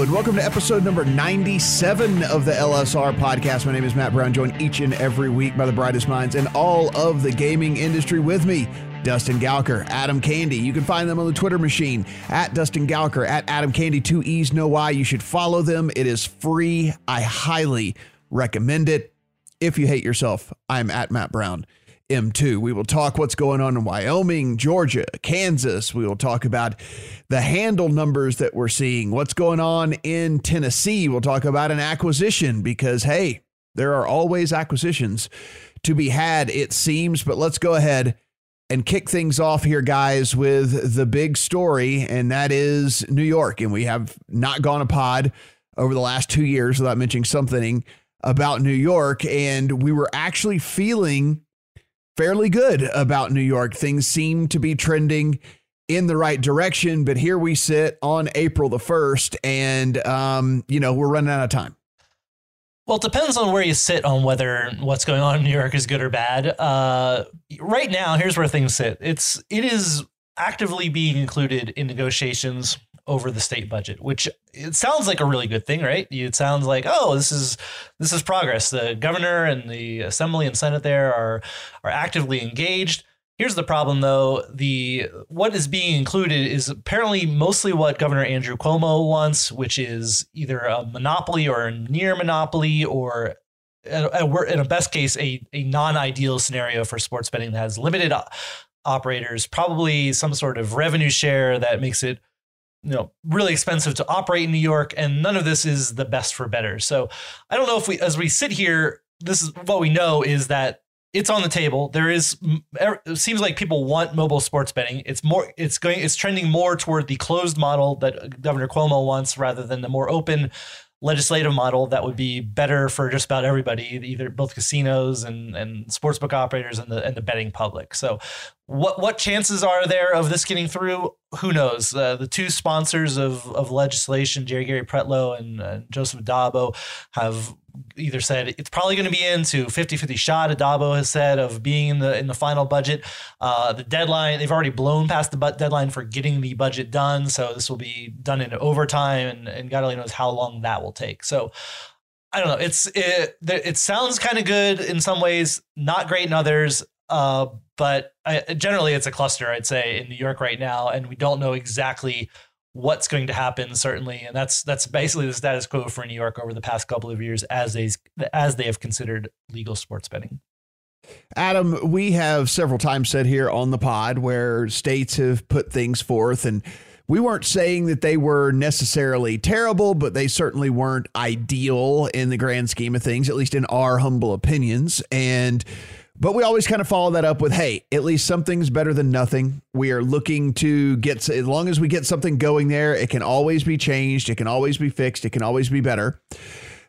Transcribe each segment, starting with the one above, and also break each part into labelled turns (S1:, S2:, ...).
S1: And welcome to episode number 97 of the LSR podcast. My name is Matt Brown, joined each and every week by the brightest minds in all of the gaming industry with me. Dustin Gouker, Adam Candee. You can find them on the Twitter machine at Dustin Gouker, at Adam Candee. Two E's, no Y. You should follow them. It is free. I highly recommend it. If you hate yourself, I'm at Matt Brown. M2. We will talk what's going on in Wyoming, Georgia, Kansas. We will talk about the handle numbers that we're seeing, what's going on in Tennessee. We'll talk about an acquisition because, hey, there are always acquisitions to be had, it seems. But let's go ahead and kick things off here, guys, with the big story, and that is New York. And we have not gone a pod over the last two years without mentioning something about New York. And we were actually feeling fairly good about New York. Things seem to be trending in the right direction, but here we sit on April the 1st, and, um, you know, we're running out of time.
S2: Well, it depends on where you sit on whether what's going on in New York is good or bad. Uh, right now, here's where things sit. It's it is actively being included in negotiations over the state budget, which it sounds like a really good thing, right? It sounds like, oh, this is this is progress. The governor and the assembly and senate there are are actively engaged. Here's the problem though, the what is being included is apparently mostly what Governor Andrew Cuomo wants, which is either a monopoly or a near monopoly or in a best case a, a non-ideal scenario for sports betting that has limited operators, probably some sort of revenue share that makes it you know really expensive to operate in New York, and none of this is the best for bettors. So I don't know if we, as we sit here, this is what we know is that it's on the table. There is it seems like people want mobile sports betting. It's more it's going it's trending more toward the closed model that uh, Governor Cuomo wants rather than the more open legislative model that would be better for just about everybody, either both casinos and, and sportsbook operators and the and the betting public. So, what what chances are there of this getting through? Who knows? Uh, the two sponsors of of legislation, Jerry Gary Pretlow and uh, Joseph Addabbo, have either said it's probably going to be into 50-50 shot Addabbo has said of being in the in the final budget. Uh, the deadline they've already blown past the deadline for getting the budget done so this will be done in overtime and, and god only knows how long that will take. So i don't know it's it it sounds kind of good in some ways not great in others uh, but I, generally it's a cluster i'd say in new york right now and we don't know exactly what's going to happen certainly and that's that's basically the status quo for New York over the past couple of years as they as they have considered legal sports betting.
S1: Adam, we have several times said here on the pod where states have put things forth and we weren't saying that they were necessarily terrible, but they certainly weren't ideal in the grand scheme of things, at least in our humble opinions. And but we always kind of follow that up with, hey, at least something's better than nothing. We are looking to get, as long as we get something going there, it can always be changed. It can always be fixed. It can always be better.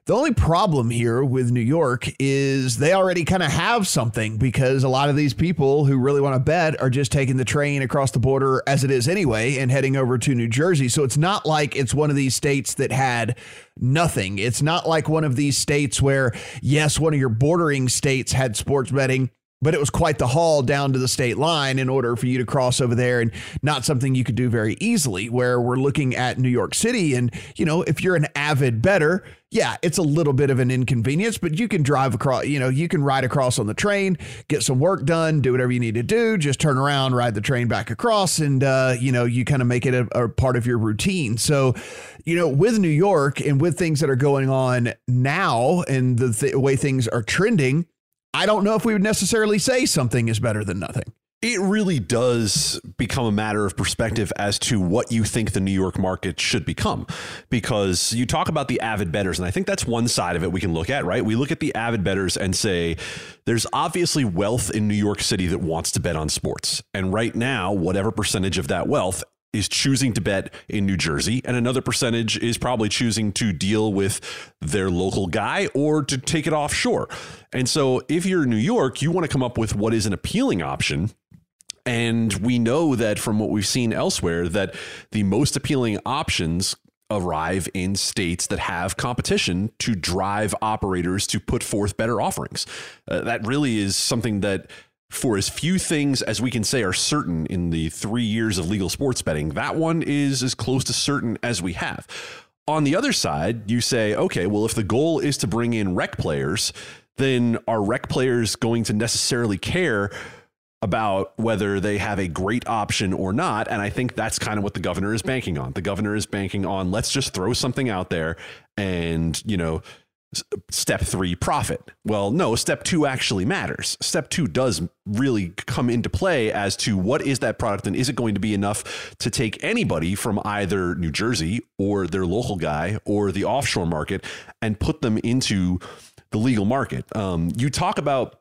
S1: The only problem here with New York is they already kind of have something because a lot of these people who really want to bet are just taking the train across the border as it is anyway and heading over to New Jersey. So it's not like it's one of these states that had nothing. It's not like one of these states where, yes, one of your bordering states had sports betting but it was quite the haul down to the state line in order for you to cross over there and not something you could do very easily where we're looking at New York City and you know if you're an avid better yeah it's a little bit of an inconvenience but you can drive across you know you can ride across on the train get some work done do whatever you need to do just turn around ride the train back across and uh, you know you kind of make it a, a part of your routine so you know with New York and with things that are going on now and the th- way things are trending I don't know if we would necessarily say something is better than nothing.
S3: It really does become a matter of perspective as to what you think the New York market should become. Because you talk about the avid bettors, and I think that's one side of it we can look at, right? We look at the avid bettors and say, there's obviously wealth in New York City that wants to bet on sports. And right now, whatever percentage of that wealth is choosing to bet in New Jersey, and another percentage is probably choosing to deal with their local guy or to take it offshore. And so, if you're in New York, you want to come up with what is an appealing option. And we know that from what we've seen elsewhere, that the most appealing options arrive in states that have competition to drive operators to put forth better offerings. Uh, that really is something that for as few things as we can say are certain in the three years of legal sports betting, that one is as close to certain as we have. On the other side, you say, okay, well, if the goal is to bring in rec players, then are rec players going to necessarily care about whether they have a great option or not? And I think that's kind of what the governor is banking on. The governor is banking on let's just throw something out there and, you know, step three profit well no step two actually matters step two does really come into play as to what is that product and is it going to be enough to take anybody from either new jersey or their local guy or the offshore market and put them into the legal market um, you talk about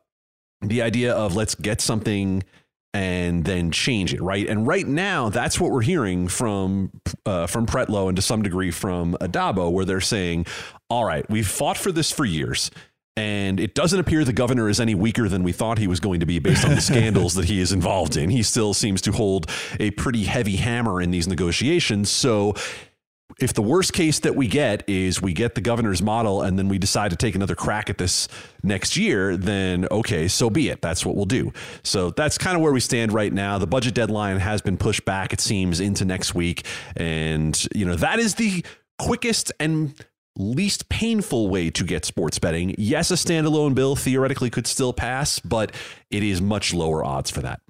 S3: the idea of let's get something and then change it, right? And right now, that's what we're hearing from uh, from Pretlow and to some degree from Addabbo, where they're saying, "All right, we've fought for this for years." And it doesn't appear the governor is any weaker than we thought he was going to be based on the scandals that he is involved in. He still seems to hold a pretty heavy hammer in these negotiations. So if the worst case that we get is we get the governor's model and then we decide to take another crack at this next year, then okay, so be it. That's what we'll do. So that's kind of where we stand right now. The budget deadline has been pushed back, it seems, into next week. And, you know, that is the quickest and least painful way to get sports betting. Yes, a standalone bill theoretically could still pass, but it is much lower odds for that.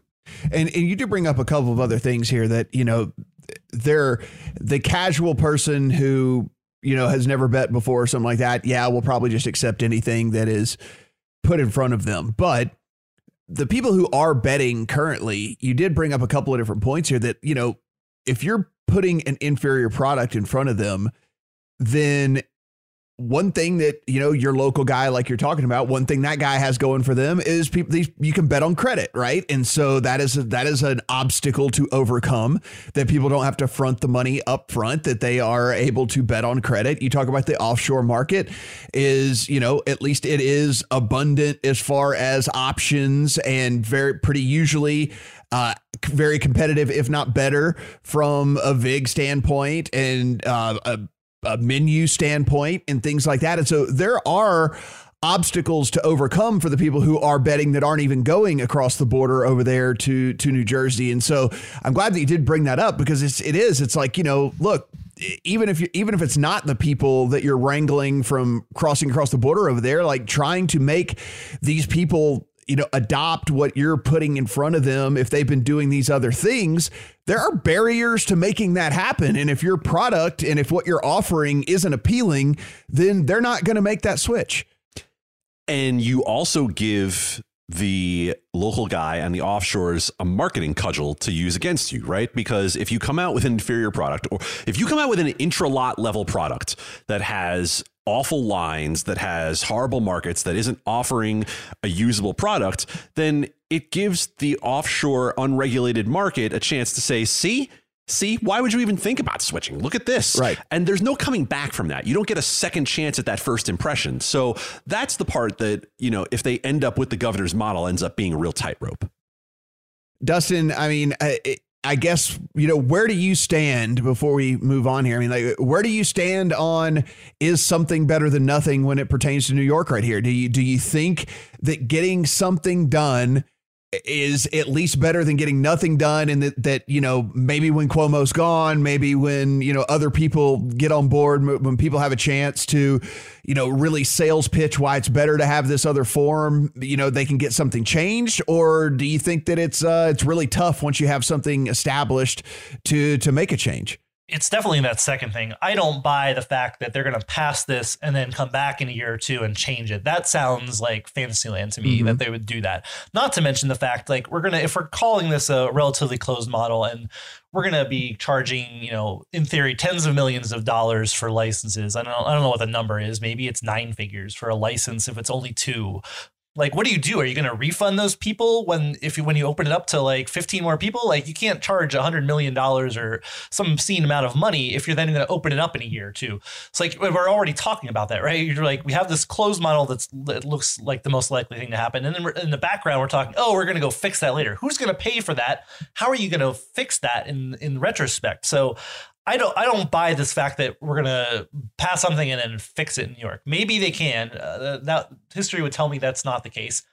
S1: And, and you do bring up a couple of other things here that, you know, they're the casual person who you know has never bet before or something like that yeah will probably just accept anything that is put in front of them. But the people who are betting currently you did bring up a couple of different points here that you know if you're putting an inferior product in front of them then one thing that you know your local guy like you're talking about one thing that guy has going for them is people these you can bet on credit right? And so that is a, that is an obstacle to overcome that people don't have to front the money up front that they are able to bet on credit. You talk about the offshore market is you know at least it is abundant as far as options and very pretty usually uh, very competitive, if not better, from a VIG standpoint and uh, a a menu standpoint and things like that. And so there are obstacles to overcome for the people who are betting that aren't even going across the border over there to to New Jersey. And so I'm glad that you did bring that up because it's it is it's like, you know, look, even if you even if it's not the people that you're wrangling from crossing across the border over there, like trying to make these people you know adopt what you're putting in front of them if they've been doing these other things there are barriers to making that happen. And if your product and if what you're offering isn't appealing then they're not going to make that switch.
S3: And you also give the local guy and the offshores a marketing cudgel to use against you, right? Because if you come out with an inferior product, or if you come out with an Intralot level product that has awful lines, that has horrible markets, that isn't offering a usable product, then it gives the offshore unregulated market a chance to say, see, See, why would you even think about switching? Look at this.
S1: Right.
S3: And there's no coming back from that. You don't get a second chance at that first impression. So that's the part that, you know, if they end up with the governor's model, ends up being a real tightrope.
S1: Dustin, I mean, I, I guess, you know, where do you stand before we move on here? I mean, like, where do you stand on is something better than nothing when it pertains to New York right here? Do you, do you think that getting something done is at least better than getting nothing done and that, that you know maybe when Cuomo's gone maybe when you know other people get on board when people have a chance to you know really sales pitch why it's better to have this other form you know they can get something changed? Or do you think that it's uh it's really tough once you have something established to to make a change
S2: it's definitely that second thing. I don't buy the fact that they're going to pass this and then come back in a year or two and change it. That sounds like Fantasyland to me mm-hmm. that they would do that. Not to mention the fact like we're going to if we're calling this a relatively closed model and we're going to be charging, you know, in theory tens of millions of dollars for licenses. I don't I don't know what the number is. Maybe it's nine figures for a license if it's only two like what do you do? Are you going to refund those people when if you when you open it up to like 15 more people? Like you can't charge 100 million dollars or some obscene amount of money if you're then going to open it up in a year or two. It's like we're already talking about that right? You're like we have this closed model that's that looks like the most likely thing to happen. And then in the background we're talking oh we're going to go fix that later. Who's going to pay for that? How are you going to fix that in in retrospect? So I don't I don't buy this fact that we're gonna pass something and then fix it in New York. Maybe they can. Uh, that history would tell me that's not the case.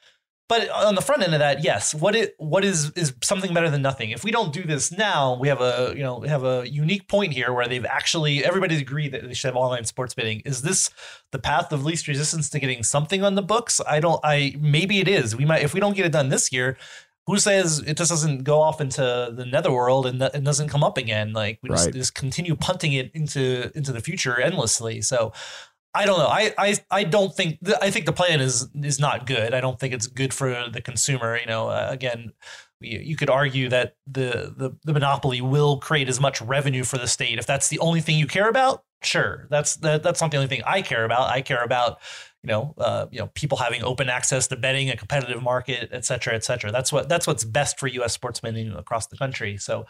S2: But on the front end of that, yes, what it what is is something better than nothing. If we don't do this now, we have a you know we have a unique point here where they've actually everybody's agreed that they should have online sports betting. Is this the path of least resistance to getting something on the books? I don't. I maybe it is. We might if we don't get it done this year who says it just doesn't go off into the netherworld and it doesn't come up again? Like we right. just, just continue punting it into into the future endlessly. So I don't know. I I, I don't think th- I think the plan is is not good. I don't think it's good for the consumer. You know, uh, again, you, you could argue that the, the the monopoly will create as much revenue for the state if that's the only thing you care about. Sure, that's that, that's not the only thing I care about. I care about you know, uh, you know, people having open access to betting, a competitive market, et cetera, et cetera. That's what that's what's best for U.S. sportsmen across the country. So,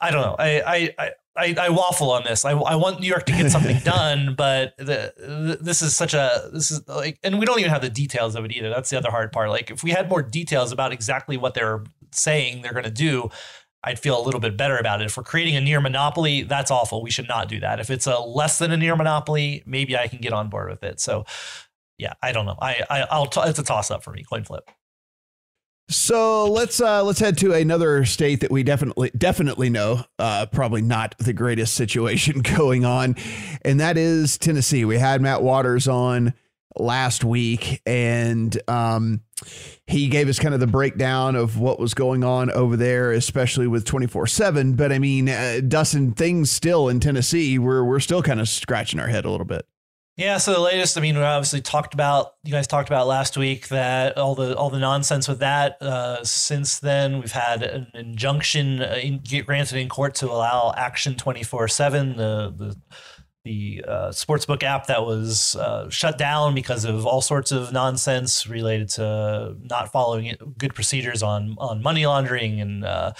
S2: I don't know. I I I, I waffle on this. I, I want New York to get something done, but the, the, this is such a this is like, and we don't even have the details of it either. That's the other hard part. Like, if we had more details about exactly what they're saying they're going to do, I'd feel a little bit better about it. If we're creating a near monopoly, that's awful. We should not do that. If it's a less than a near monopoly, maybe I can get on board with it. So yeah, I don't know. I, I I'll t- it's a toss up for me. Coin flip.
S1: So let's uh, let's head to another state that we definitely definitely know. Uh, probably not the greatest situation going on, and that is Tennessee. We had Matt Waters on last week, and um, he gave us kind of the breakdown of what was going on over there, especially with twenty four seven. But I mean, uh, Dustin, things still in Tennessee, we're we're still kind of scratching our head a little bit.
S2: Yeah, so the latest, I mean, we obviously talked about you guys talked about last week that all the all the nonsense with that. Uh, since then, we've had an injunction uh, in, granted in court to allow Action twenty four seven, the the the uh, sportsbook app that was uh, shut down because of all sorts of nonsense related to not following good procedures on on money laundering and uh,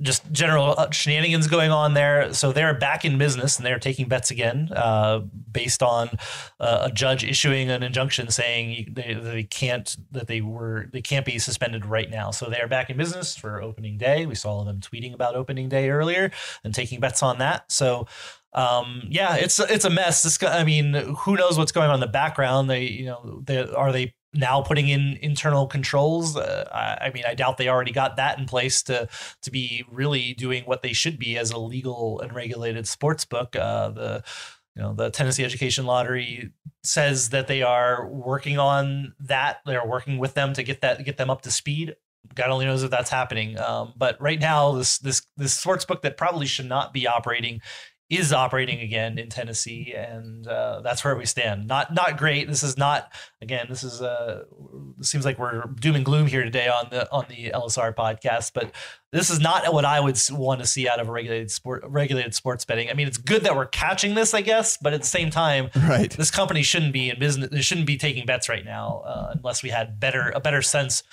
S2: just general uh, shenanigans going on there. So they're back in business and they're taking bets again, uh, based on uh, a judge issuing an injunction saying they, they can't that they were they can't be suspended right now. So they are back in business for opening day. We saw them tweeting about opening day earlier and taking bets on that. So um, yeah, it's it's a mess. This, I mean, who knows what's going on in the background? They, you know, they are they now putting in internal controls. Uh, I, mean, I doubt they already got that in place to to be really doing what they should be as a legal and regulated sports book. Uh, the you know the Tennessee Education Lottery says that they are working on that. They're working with them to get that get them up to speed. God only knows if that's happening. Um, but right now, this this this sports book that probably should not be operating is operating again in Tennessee, and uh, that's where we stand. Not not great. This is not again. This is uh, seems like we're doom and gloom here today on the on the LSR podcast, but this is not what I would want to see out of a regulated sport regulated sports betting. I mean, it's good that we're catching this, I guess, but at the same time,
S1: right.
S2: this company shouldn't be in business. It shouldn't be taking bets right now uh, unless we had better a better sense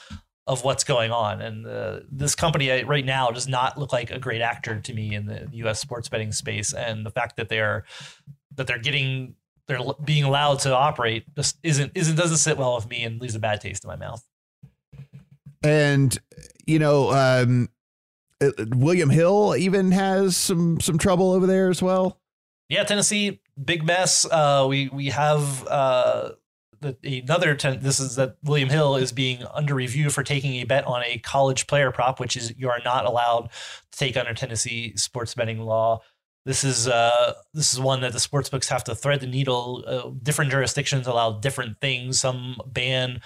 S2: of what's going on. And uh, this company uh, right now does not look like a great actor to me in the U.S. sports betting space. And the fact that they're that they're getting they're being allowed to operate just isn't isn't doesn't sit well with me and leaves a bad taste in my mouth.
S1: And you know, um, uh, William Hill even has some some trouble over there as well.
S2: Yeah, Tennessee, big mess. Uh, we we have uh, the, another ten, this is that William Hill is being under review for taking a bet on a college player prop, which is you are not allowed to take under Tennessee sports betting law. This is uh, this is one that the sports books have to thread the needle. Uh, different jurisdictions allow different things. Some ban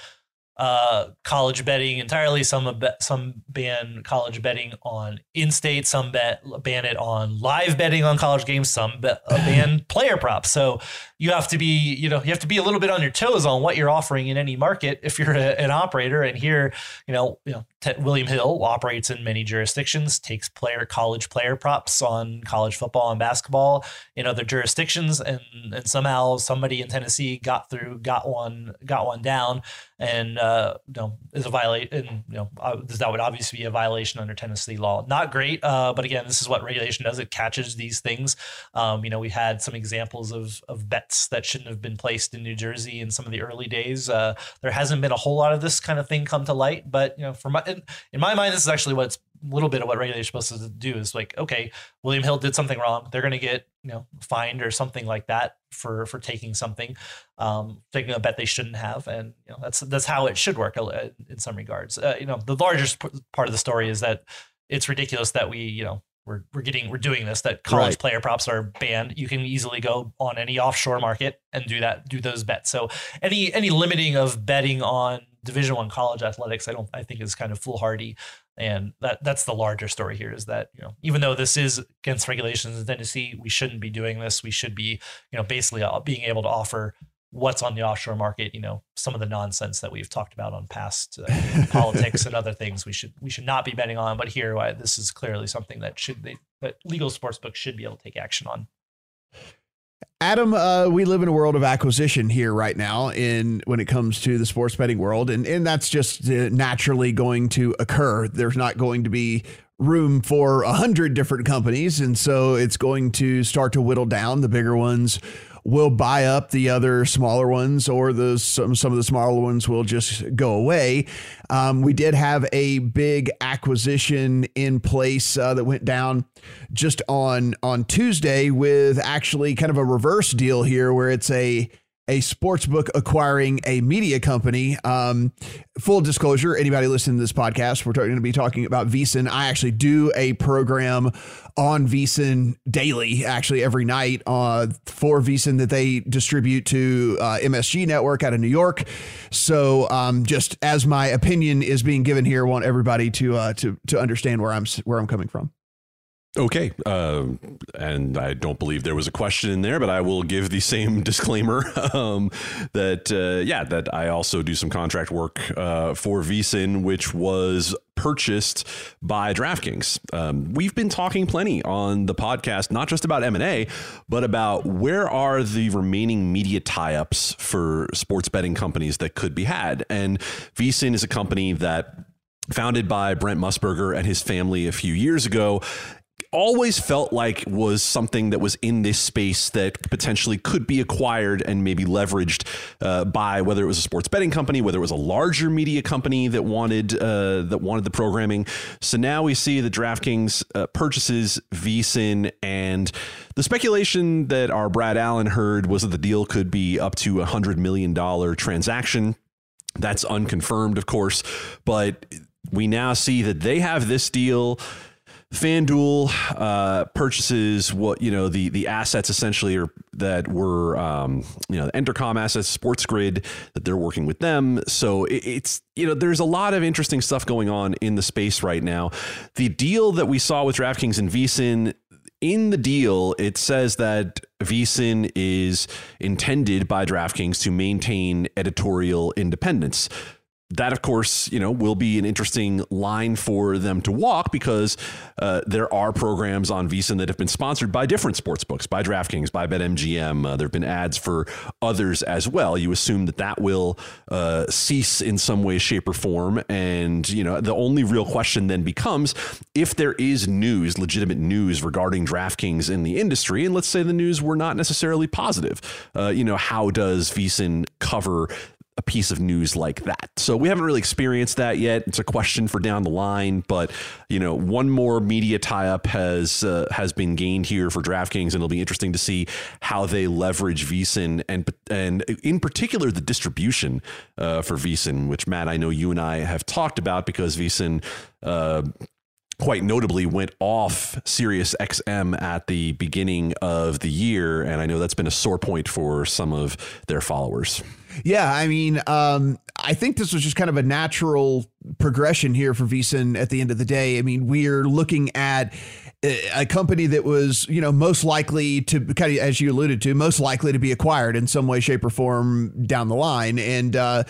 S2: uh, college betting entirely. Some some ban college betting on in-state. Some bet ban it on live betting on college games. Some bet, uh, ban player props. So you have to be you know you have to be a little bit on your toes on what you're offering in any market if you're a, an operator. And here you know you know William Hill operates in many jurisdictions, takes player college player props on college football and basketball in other jurisdictions, and and somehow somebody in Tennessee got through, got one, got one down, and uh, you know is a violation. And you know uh, that would obviously be a violation under Tennessee law. Not great, uh, but again, this is what regulation does. It catches these things. Um, you know, we had some examples of of bets that shouldn't have been placed in New Jersey in some of the early days. Uh, there hasn't been a whole lot of this kind of thing come to light, but you know, for my in, in my mind, this is actually what's a little bit of what regulation is supposed to do is like, okay, William Hill did something wrong. They're going to get, you know, fined or something like that for, for taking something, um, taking a bet they shouldn't have. And, you know, that's, that's how it should work uh, in some regards. Uh, you know, the largest part of the story is that it's ridiculous that we, you know, we're, we're getting, we're doing this, that college right. player props are banned. You can easily go on any offshore market and do that, do those bets. So any, any limiting of betting on division one college athletics, I don't, I think is kind of foolhardy and that that's the larger story here is that you know even though this is against regulations in Tennessee, we shouldn't be doing this. We should be you know basically uh, being able to offer what's on the offshore market. You know some of the nonsense that we've talked about on past uh, politics and other things. We should we should not be betting on. But here, why this is clearly something that should they, that legal sports books should be able to take action on.
S1: Adam, uh, we live in a world of acquisition here right now in when it comes to the sports betting world, and and that's just uh, naturally going to occur. There's not going to be room for a hundred different companies, and so it's going to start to whittle down. The bigger ones will buy up the other smaller ones, or the some some of the smaller ones will just go away. Um, we did have a big acquisition in place uh, that went down just on on Tuesday with actually kind of a reverse deal here, where it's a a sports book acquiring a media company. Um, full disclosure, anybody listening to this podcast, we're going to be talking about VSiN. I actually do a program on VSiN daily, actually every night uh, for VSiN that they distribute to uh, MSG Network out of New York. So, um, just as my opinion is being given here, I want everybody to uh, to to understand where I'm where I'm coming from.
S3: Okay. Uh, and I don't believe there was a question in there, but I will give the same disclaimer um, that, uh, yeah, that I also do some contract work uh, for VSiN, which was purchased by DraftKings. Um, we've been talking plenty on the podcast, not just about M&A, but about where are the remaining media tie-ups for sports betting companies that could be had. And VSiN is a company that founded by Brent Musburger and his family a few years ago always felt like was something that was in this space that potentially could be acquired and maybe leveraged uh, by whether it was a sports betting company, whether it was a larger media company that wanted uh, that wanted the programming. So now we see the DraftKings uh, purchases VSiN and the speculation that our Brad Allen heard was that the deal could be up to a hundred million dollar transaction. That's unconfirmed, of course, but we now see that they have this deal FanDuel uh, purchases what you know the the assets essentially are that were um, you know the Entercom assets, Sports Grid that they're working with them. So it, it's you know there's a lot of interesting stuff going on in the space right now. The deal that we saw with DraftKings and VSiN in the deal, it says that VSiN is intended by DraftKings to maintain editorial independence that of course you know will be an interesting line for them to walk because uh, there are programs on VSiN that have been sponsored by different sports books by DraftKings by BetMGM. Uh, there have been ads for others as well. You assume that that will uh, cease in some way shape or form. And you know the only real question then becomes if there is news legitimate news regarding DraftKings in the industry and let's say the news were not necessarily positive uh, you know how does VSiN cover a piece of news like that. So we haven't really experienced that yet. It's a question for down the line, but you know, one more media tie-up has uh, has been gained here for DraftKings, and it'll be interesting to see how they leverage VSiN and and in particular the distribution uh, for VSiN, which Matt, I know you and I have talked about because VSiN. Uh, quite notably went off Sirius XM at the beginning of the year, and I know that's been a sore point for some of their followers.
S1: Yeah, I mean, um, I think this was just kind of a natural progression here for VSiN at the end of the day. I mean, we're looking at a company that was, you know, most likely to kind of, as you alluded to, most likely to be acquired in some way, shape, or form down the line. And, uh,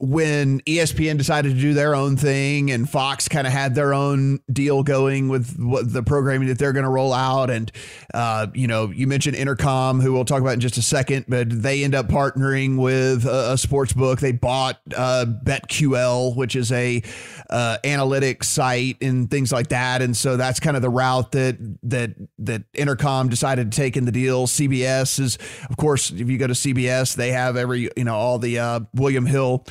S1: when ESPN decided to do their own thing and Fox kind of had their own deal going with what the programming that they're going to roll out. And, uh, you know, you mentioned Entercom, who we'll talk about in just a second, but they end up partnering with a, a sports book. They bought uh, BetQL, which is a uh, analytics site and things like that. And so that's kind of the route that that that Entercom decided to take in the deal. CBS is, of course, if you go to CBS, they have every, you know, all the uh, William Hill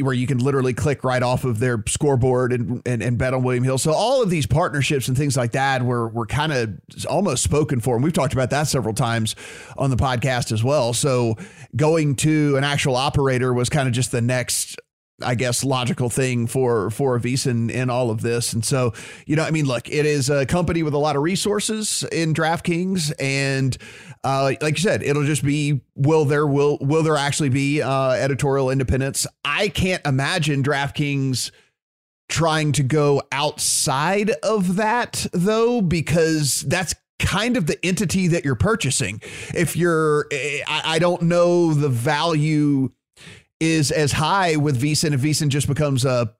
S1: where you can literally click right off of their scoreboard and, and, and bet on William Hill. So all of these partnerships and things like that were were kind of almost spoken for, and we've talked about that several times on the podcast as well. So going to an actual operator was kind of just the next I guess logical thing for for VSiN in all of this. And so, you know, I mean, look, it is a company with a lot of resources in DraftKings, and uh, like you said, it'll just be will there will will there actually be uh, editorial independence? I can't imagine DraftKings trying to go outside of that though, because that's kind of the entity that you're purchasing. If you're, I, I don't know the value is as high with VSiN if VSiN just becomes a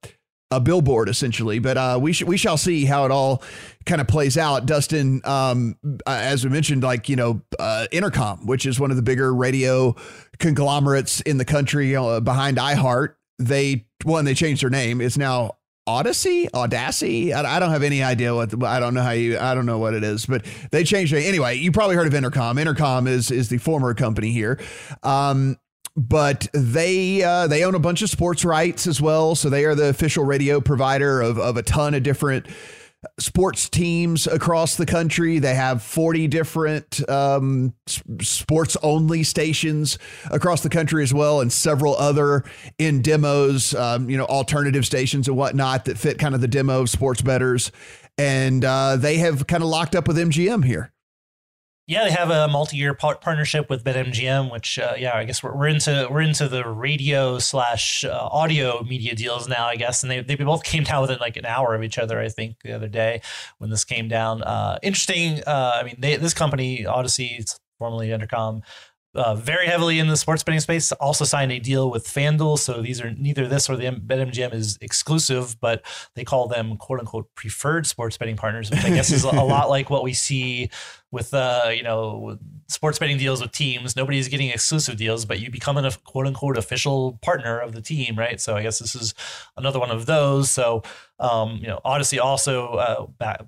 S1: a billboard essentially. But uh, we sh- we shall see how it all kind of plays out. Dustin, um, uh, as we mentioned, like you know, uh, Entercom, which is one of the bigger radio conglomerates in the country uh, behind iHeart. They one they changed their name. It's now Odyssey, Audacity. I, I, don't have any idea what. The, I don't know how you. I don't know what it is, but they changed it anyway. You probably heard of Entercom. Entercom is is the former company here. Um, but they uh, they own a bunch of sports rights as well. So they are the official radio provider of of a ton of different sports teams across the country. They have 40 different um, sports only stations across the country as well, and several other in demos, um, you know, alternative stations and whatnot that fit kind of the demo of sports betters. And uh, they have kind of locked up with MGM here.
S2: Yeah, they have a multi-year par- partnership with BetMGM, which uh, yeah, I guess we're, we're into we're into the radio slash uh, audio media deals now, I guess, and they they both came down within like an hour of each other, I think, the other day when this came down. Uh, interesting. Uh, I mean, they, this company Audacy, formerly Entercom, uh, very heavily in the sports betting space. Also signed a deal with FanDuel, so these are neither this or the BetMGM is exclusive, but they call them "quote unquote" preferred sports betting partners, which I guess is a lot like what we see with uh, you know sports betting deals with teams. Nobody's getting exclusive deals, but you become a "quote unquote" official partner of the team, right? So I guess this is another one of those. So um, you know, Audacy also uh, back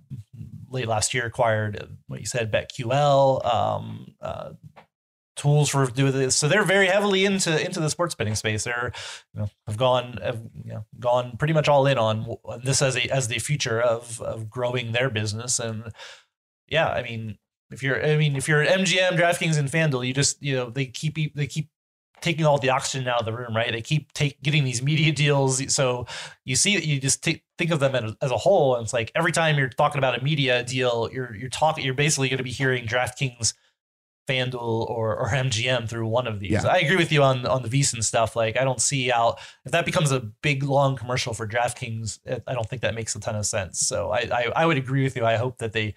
S2: late last year acquired what you said BetQL. Um, uh, tools for doing this. So they're very heavily into into the sports betting space. They're you know have gone have, you know gone pretty much all in on this as a as the future of of growing their business. And yeah, I mean if you're I mean if you're MGM, DraftKings, and FanDuel, you just you know they keep they keep taking all the oxygen out of the room, right? They keep take getting these media deals. So you see that you just take, think of them as, a whole, and it's like every time you're talking about a media deal, you're you're talking, you're basically going to be hearing DraftKings FanDuel or, or MGM through one of these. Yeah. I agree with you on on the VSiN stuff. Like I don't see how if that becomes a big long commercial for DraftKings, it, I don't think that makes a ton of sense. So I, I, I would agree with you. I hope that they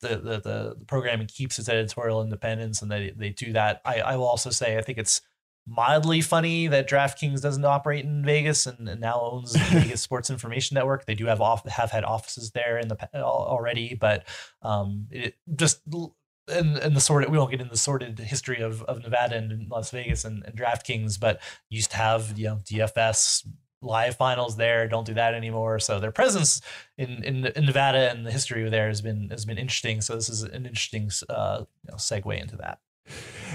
S2: the the, the, the programming keeps its editorial independence and they they do that. I, I will also say I think it's mildly funny that DraftKings doesn't operate in Vegas and, and now owns the Vegas Sports Information Network. They do have off have had offices there in the already, but um, it just and and the sort we won't get into the sordid history of, of Nevada and Las Vegas and, and DraftKings, but used to have you know DFS live finals there. Don't do that anymore. So their presence in, in, in Nevada and the history there has been has been interesting. So this is an interesting uh, you know, segue into that.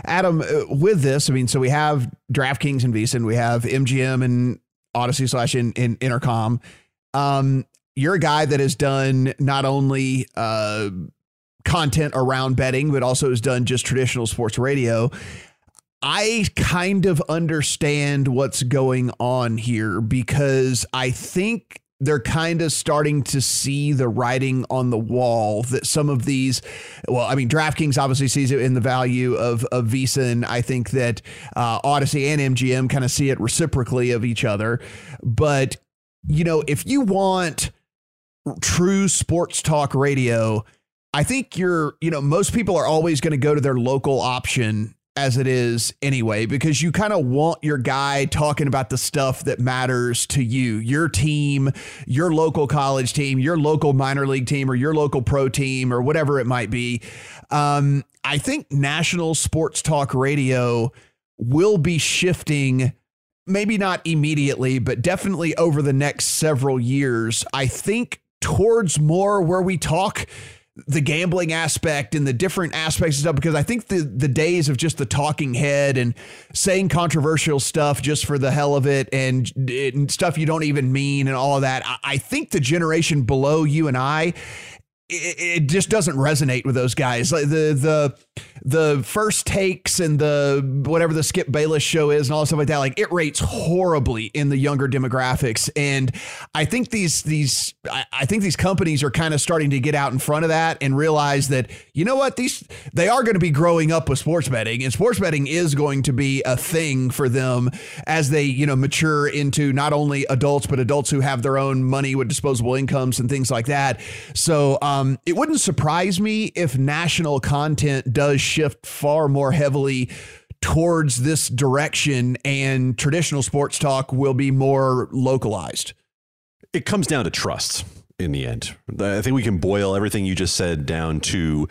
S1: Adam, uh, with this, I mean, so we have DraftKings and VSiN, we have MGM and Audacy slash in, in Entercom. Um, you're a guy that has done not only uh, content around betting, but also has done just traditional sports radio. I kind of understand what's going on here because I think they're kind of starting to see the writing on the wall that some of these, well, I mean, DraftKings obviously sees it in the value of of VSiN, and I think that uh, Audacy and MGM kind of see it reciprocally of each other. But you know, if you want true sports talk radio, I think you're, you know, most people are always going to go to their local option as it is anyway, because you kind of want your guy talking about the stuff that matters to you, your team, your local college team, your local minor league team, or your local pro team, or whatever it might be. Um, I think national sports talk radio will be shifting. Maybe not immediately, but definitely over the next several years. I think towards more where we talk the gambling aspect and the different aspects of stuff because I think the the days of just the talking head and saying controversial stuff just for the hell of it and, and stuff you don't even mean and all of that I, I think the generation below you and I it, it just doesn't resonate with those guys like the the the first takes and the whatever the Skip Bayless show is and all stuff like that, like it rates horribly in the younger demographics. And I think these these I, think these companies are kind of starting to get out in front of that and realize that you know what these they are going to be growing up with sports betting and sports betting is going to be a thing for them as they you know mature into not only adults but adults who have their own money with disposable incomes and things like that. So um, Um, it wouldn't surprise me if national content does shift far more heavily towards this direction and traditional sports talk will be more localized.
S3: It comes down to trust in the end. I think we can boil everything you just said down to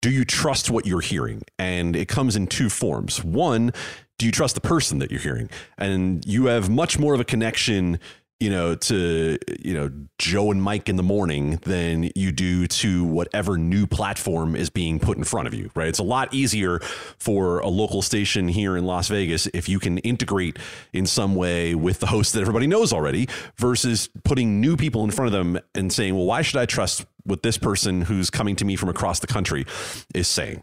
S3: do you trust what you're hearing? And it comes in two forms. One, do you trust the person that you're hearing? And you have much more of a connection you know, to, you know, Joe and Mike in the morning than you do to whatever new platform is being put in front of you, right? It's a lot easier for a local station here in Las Vegas if you can integrate in some way with the host that everybody knows already versus putting new people in front of them and saying, well, why should I trust what this person who's coming to me from across the country is saying?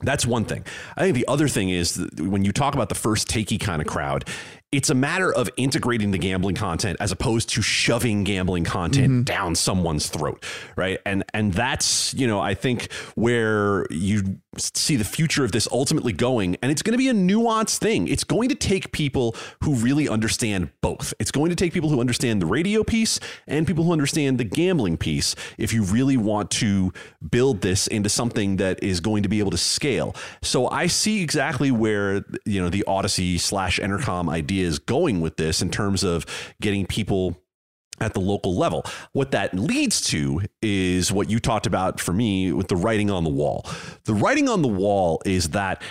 S3: That's one thing. I think the other thing is when you talk about the first takey kind of crowd, it's a matter of integrating the gambling content as opposed to shoving gambling content mm-hmm. down someone's throat right? And and that's you know i think where you see the future of this ultimately going and it's going to be a nuanced thing. It's going to take people who really understand both. It's going to take people who understand the radio piece and people who understand the gambling piece if you really want to build this into something that is going to be able to scale. So i see exactly where you know the Audacy slash entercom idea is going with this in terms of getting people at the local level. What that leads to is what you talked about for me with the writing on the wall. The writing on the wall is that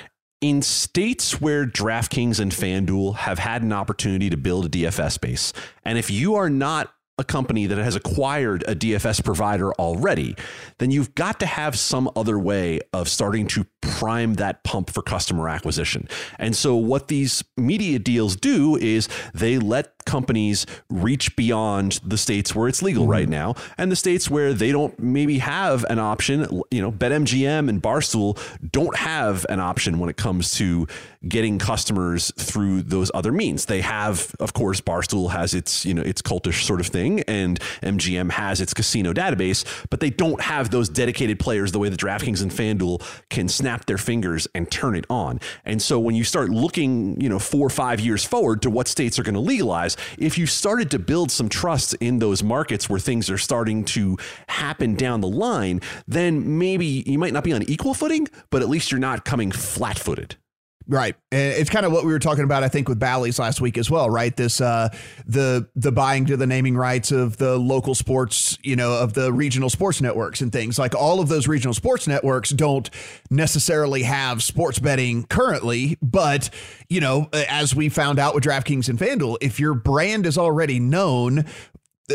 S3: in states where DraftKings and FanDuel have had an opportunity to build a DFS base, and if you are not a company that has acquired a DFS provider already, then you've got to have some other way of starting to prime that pump for customer acquisition. And so, what these media deals do is they let companies reach beyond the states where it's legal mm-hmm. right now and the states where they don't maybe have an option. You know, BetMGM and Barstool don't have an option when it comes to getting customers through those other means. They have, of course, Barstool has its, you know, its cultish sort of thing and MGM has its casino database, but they don't have those dedicated players the way the DraftKings and FanDuel can snap their fingers and turn it on. And so when you start looking, you know, four or five years forward to what states are going to legalize, if you started to build some trust in those markets where things are starting to happen down the line, then maybe you might not be on equal footing, but at least you're not coming flat footed.
S1: Right. It's kind of what we were talking about, I think, with Bally's last week as well, right? This uh the the buying to the naming rights of the local sports, you know, of the regional sports networks and things. Like all of those regional sports networks don't necessarily have sports betting currently, but you know, as we found out with DraftKings and FanDuel, if your brand is already known,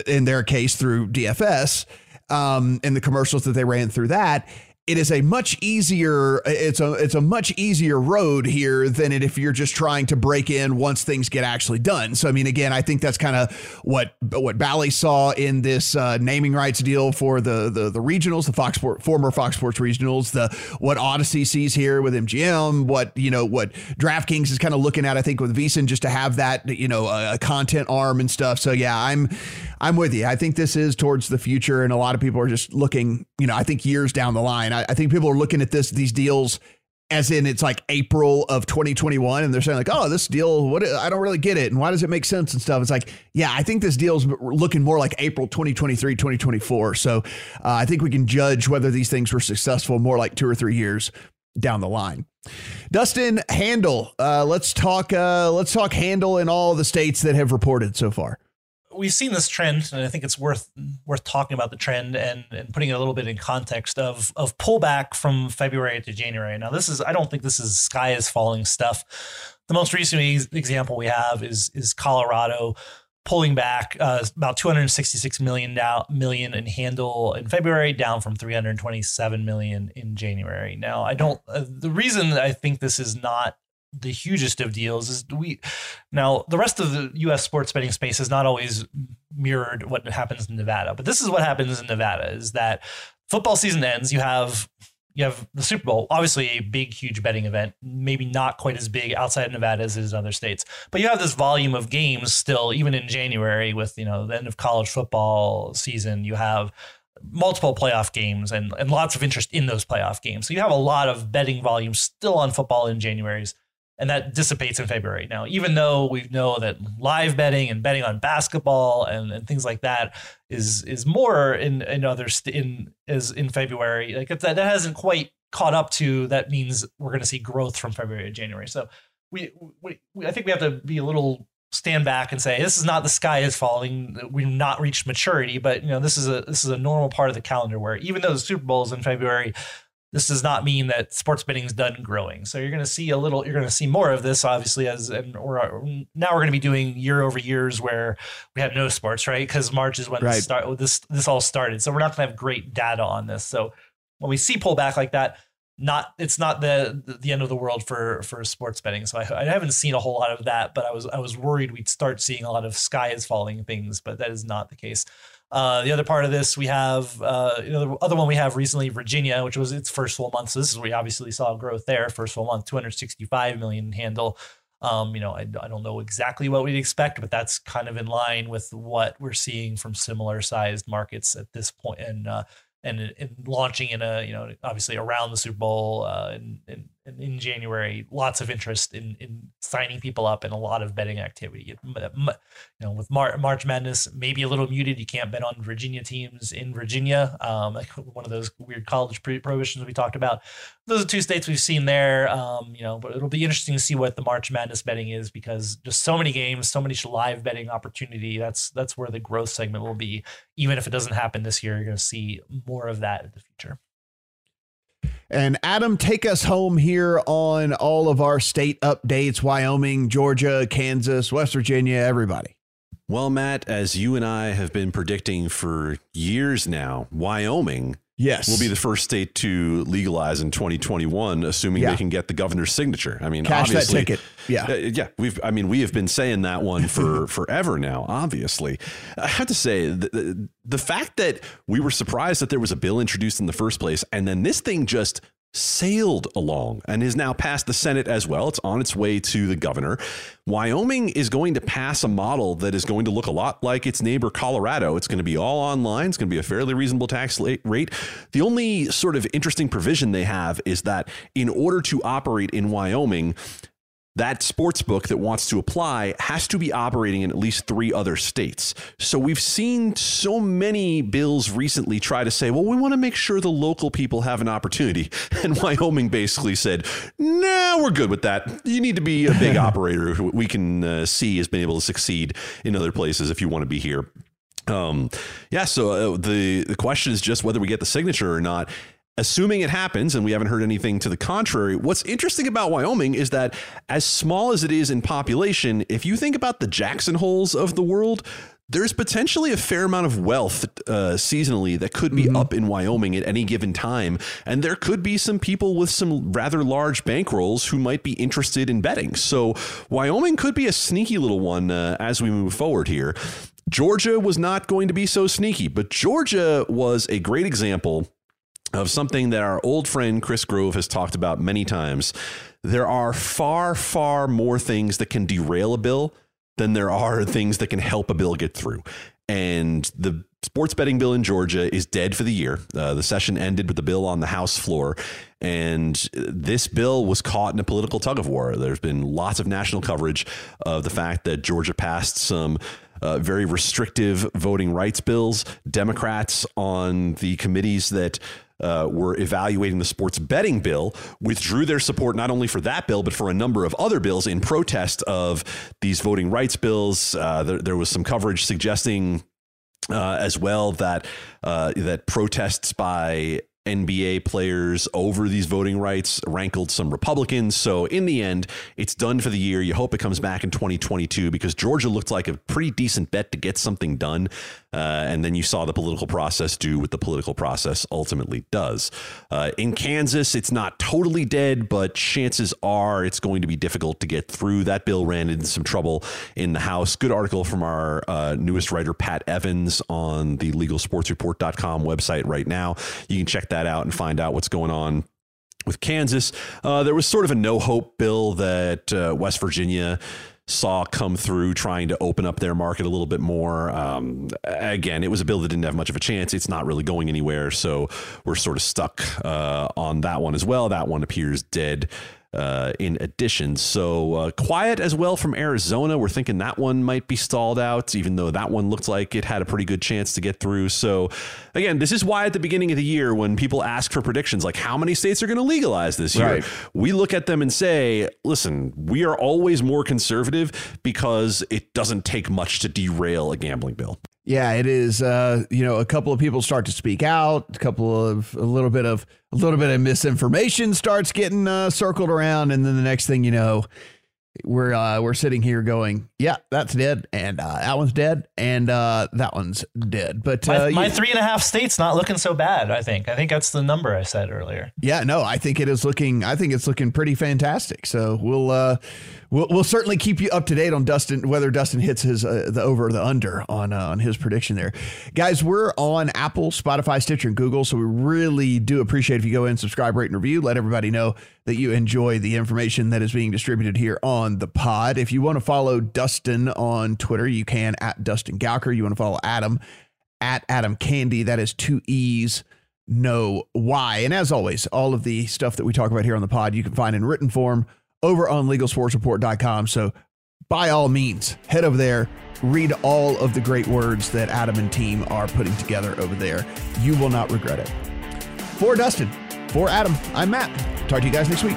S1: in their case through DFS, um, and the commercials that they ran through that, it is a much easier it's a it's a much easier road here than it if you're just trying to break in once things get actually done. So I mean again, I think that's kind of what what Bally saw in this uh, naming rights deal for the the the regionals, the Fox Sport, former Fox Sports regionals, the what Audacy sees here with MGM, what you know what DraftKings is kind of looking at I think with VSiN just to have that you know a, a content arm and stuff. So yeah, I'm I'm with you. I think this is towards the future, and a lot of people are just looking. You know, I think years down the line. I, I think people are looking at this these deals as in it's like April of 2021 and they're saying like, oh, this deal, what I don't really get it. And why does it make sense and stuff? It's like, yeah, I think this deal's looking more like April 2023, 2024. So uh, I think we can judge whether these things were successful more like two or three years down the line. Dustin Handle, uh, let's talk. Uh, let's talk handle in all the states that have reported so far
S2: we've seen this trend, and I think it's worth worth talking about the trend and, and putting it a little bit in context of of pullback from February to January. Now, this is I don't think this is sky is falling stuff. The most recent example we have is is Colorado pulling back uh, about 266 million down, million in handle in February, down from 327 million in January. Now, I don't. Uh, the reason I think this is not the hugest of deals is we now the rest of the US sports betting space has not always mirrored what happens in Nevada but this is what happens in Nevada is that football season ends you have you have the Super Bowl obviously a big huge betting event maybe not quite as big outside of Nevada as it is in other states but you have this volume of games still even in January with you know the end of college football season you have multiple playoff games and, and lots of interest in those playoff games. So you have a lot of betting volume still on football in January's and that dissipates in February. Now, even though we know that live betting and betting on basketball and, and things like that is is more in in other st- in is in February, like that, that hasn't quite caught up to, that means we're going to see growth from February to January. So we, we, we I think we have to be a little stand back and say this is not the sky is falling we've not reached maturity but you know this is a this is a normal part of the calendar where even though the super bowl is in february this does not mean that sports betting is done growing. So you're going to see a little, you're going to see more of this, obviously, as and we're now we're going to be doing year over years where we have no sports, right? Because March is when right. this start this this all started. So we're not going to have great data on this. So when we see pullback like that, not it's not the the end of the world for for sports betting. So I, I haven't seen a whole lot of that, but I was I was worried we'd start seeing a lot of sky is falling things, but that is not the case. Uh, the other part of this, we have uh, you know, the other one we have recently, Virginia, which was its first full month. So this is we obviously saw growth there, first full month, 265 million handle. Um, you know, I, I don't know exactly what we'd expect, but that's kind of in line with what we're seeing from similar sized markets at this. And uh, and, and launching in a you know obviously around the Super Bowl uh, and, and in January, lots of interest in in signing people up and a lot of betting activity. You know, with Mar- March Madness, maybe a little muted. You can't bet on Virginia teams in Virginia, um, like one of those weird college prohibitions we talked about. Those are two states we've seen there. Um, you know, but it'll be interesting to see what the March Madness betting is because just so many games, so many live betting opportunity. That's that's where the growth segment will be. Even if it doesn't happen this year, you're going to see more of that in the future.
S1: And Adam, take us home here on all of our state updates Wyoming, Georgia, Kansas, West Virginia, everybody.
S3: Well, Matt, as you and I have been predicting for years now, Wyoming
S1: yes.
S3: will be the first state to legalize in 2021, assuming yeah. they can get the governor's signature. I mean,
S1: Cash
S3: obviously,
S1: that ticket. Yeah, uh,
S3: yeah. We've, I mean, we have been saying that one for forever now. Obviously, I have to say the, the fact that we were surprised that there was a bill introduced in the first place, and then this thing just sailed along and is now passed the Senate as well. It's on its way to the governor. Wyoming is going to pass a model that is going to look a lot like its neighbor Colorado. It's going to be all online. It's going to be a fairly reasonable tax rate. The only sort of interesting provision they have is that in order to operate in Wyoming, that sports book that wants to apply has to be operating in at least three other states. So we've seen so many bills recently try to say, well, we want to make sure the local people have an opportunity. And Wyoming basically said, no, nah, we're good with that. You need to be a big operator who we can uh, see has been able to succeed in other places if you want to be here. Um, yeah, so uh, the the question is just whether we get the signature or not assuming it happens, and we haven't heard anything to the contrary, what's interesting about Wyoming is that as small as it is in population, if you think about the Jackson holes of the world, there's potentially a fair amount of wealth uh, seasonally that could be mm-hmm. up in Wyoming at any given time. And there could be some people with some rather large bankrolls who might be interested in betting. So Wyoming could be a sneaky little one uh, as we move forward here. Georgia was not going to be so sneaky, but Georgia was a great example of something that our old friend Chris Grove has talked about many times. There are far, far more things that can derail a bill than there are things that can help a bill get through. and the sports betting bill in Georgia is dead for the year. Uh, the session ended with the bill on the House floor, and this bill was caught in a political tug of war. There's been lots of national coverage of the fact that Georgia passed some. Uh, very restrictive voting rights bills. Democrats on the committees that uh, were evaluating the sports betting bill withdrew their support not only for that bill but for a number of other bills in protest of these voting rights bills. Uh, there, there, was some coverage suggesting. Uh, as well, that uh, that protests by NBA players over these voting rights rankled some Republicans. So in the end, it's done for the year. You hope it comes back in 2022 because Georgia looked like a pretty decent bet to get something done. Uh, and then you saw the political process do what the political process ultimately does. Uh, in Kansas, it's not totally dead, but chances are it's going to be difficult to get through. That bill ran into some trouble in the House. Good article from our uh, newest writer, Pat Evans, on the legalsportsreport.com website right now. You can check that out and find out what's going on with Kansas. Uh, there was sort of a no hope bill that uh, West Virginia saw come through trying to open up their market a little bit more. Um, again, it was a bill that didn't have much of a chance. It's not really going anywhere. So we're sort of stuck uh, on that one as well. That one appears dead uh, in addition. So uh, quiet as well from Arizona. We're thinking that one might be stalled out, even though that one looked like it had a pretty good chance to get through. So again, this is why at the beginning of the year, when people ask for predictions, like how many states are going to legalize this year, right. we look at them and say, listen, we are always more conservative because it doesn't take much to derail a gambling bill.
S1: Yeah, it is. Uh, you know, a couple of people start to speak out. A couple of a little bit of a little bit of misinformation starts getting uh, circled around, and then the next thing you know, we're uh, we're sitting here going, yeah, that's dead, and uh, that one's dead, and uh, that one's dead. But
S2: my,
S1: uh,
S2: my three and a half states not looking so bad. I think. I think that's the number I said earlier.
S1: Yeah, no, I think it is looking. I think it's looking pretty fantastic. So we'll uh, we'll, we'll certainly keep you up to date on Dustin whether Dustin hits his uh, the over or the under on uh, on his prediction there, guys. We're on Apple, Spotify, Stitcher, and Google, so we really do appreciate if you go in, subscribe, rate, and review. Let everybody know that you enjoy the information that is being distributed here on the pod. If you want to follow Dustin on Twitter, you can at Dustin Gouker. You want to follow Adam at Adam Candee. That is two E's no Y. And as always, all of the stuff that we talk about here on the pod, you can find in written form over on legalsportsreport.com. So by all means, head over there, read all of the great words that Adam and team are putting together over there. You will not regret it. For Dustin, for Adam, I'm Matt. Talk to you guys next week.